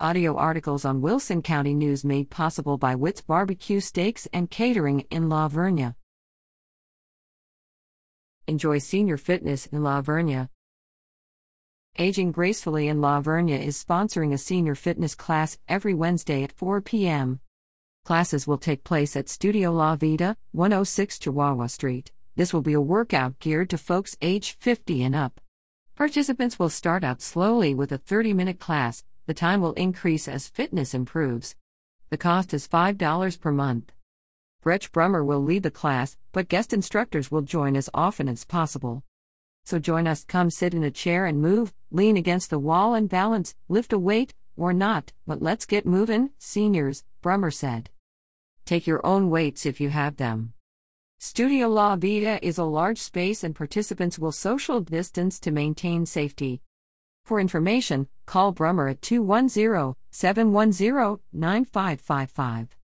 Audio articles on Wilson County News made possible by Witt's Barbecue Steaks and Catering in La Vernia. Enjoy senior fitness in La Vernia. Aging Gracefully in La Vernia is sponsoring a senior fitness class every Wednesday at 4 p.m. Classes will take place at Studio La Vida, 106 Chihuahua Street. This will be a workout geared to folks age 50 and up. Participants will start out slowly with a 30 minute class, the time will increase as fitness improves. The cost is $5 per month. Brecht Brummer will lead the class, but guest instructors will join as often as possible. So join us, come sit in a chair and move, lean against the wall and balance, lift a weight, or not, but let's get moving, seniors, Brummer said. Take your own weights if you have them. Studio La Vida is a large space and participants will social distance to maintain safety. For information, call Brummer at 210 710 9555.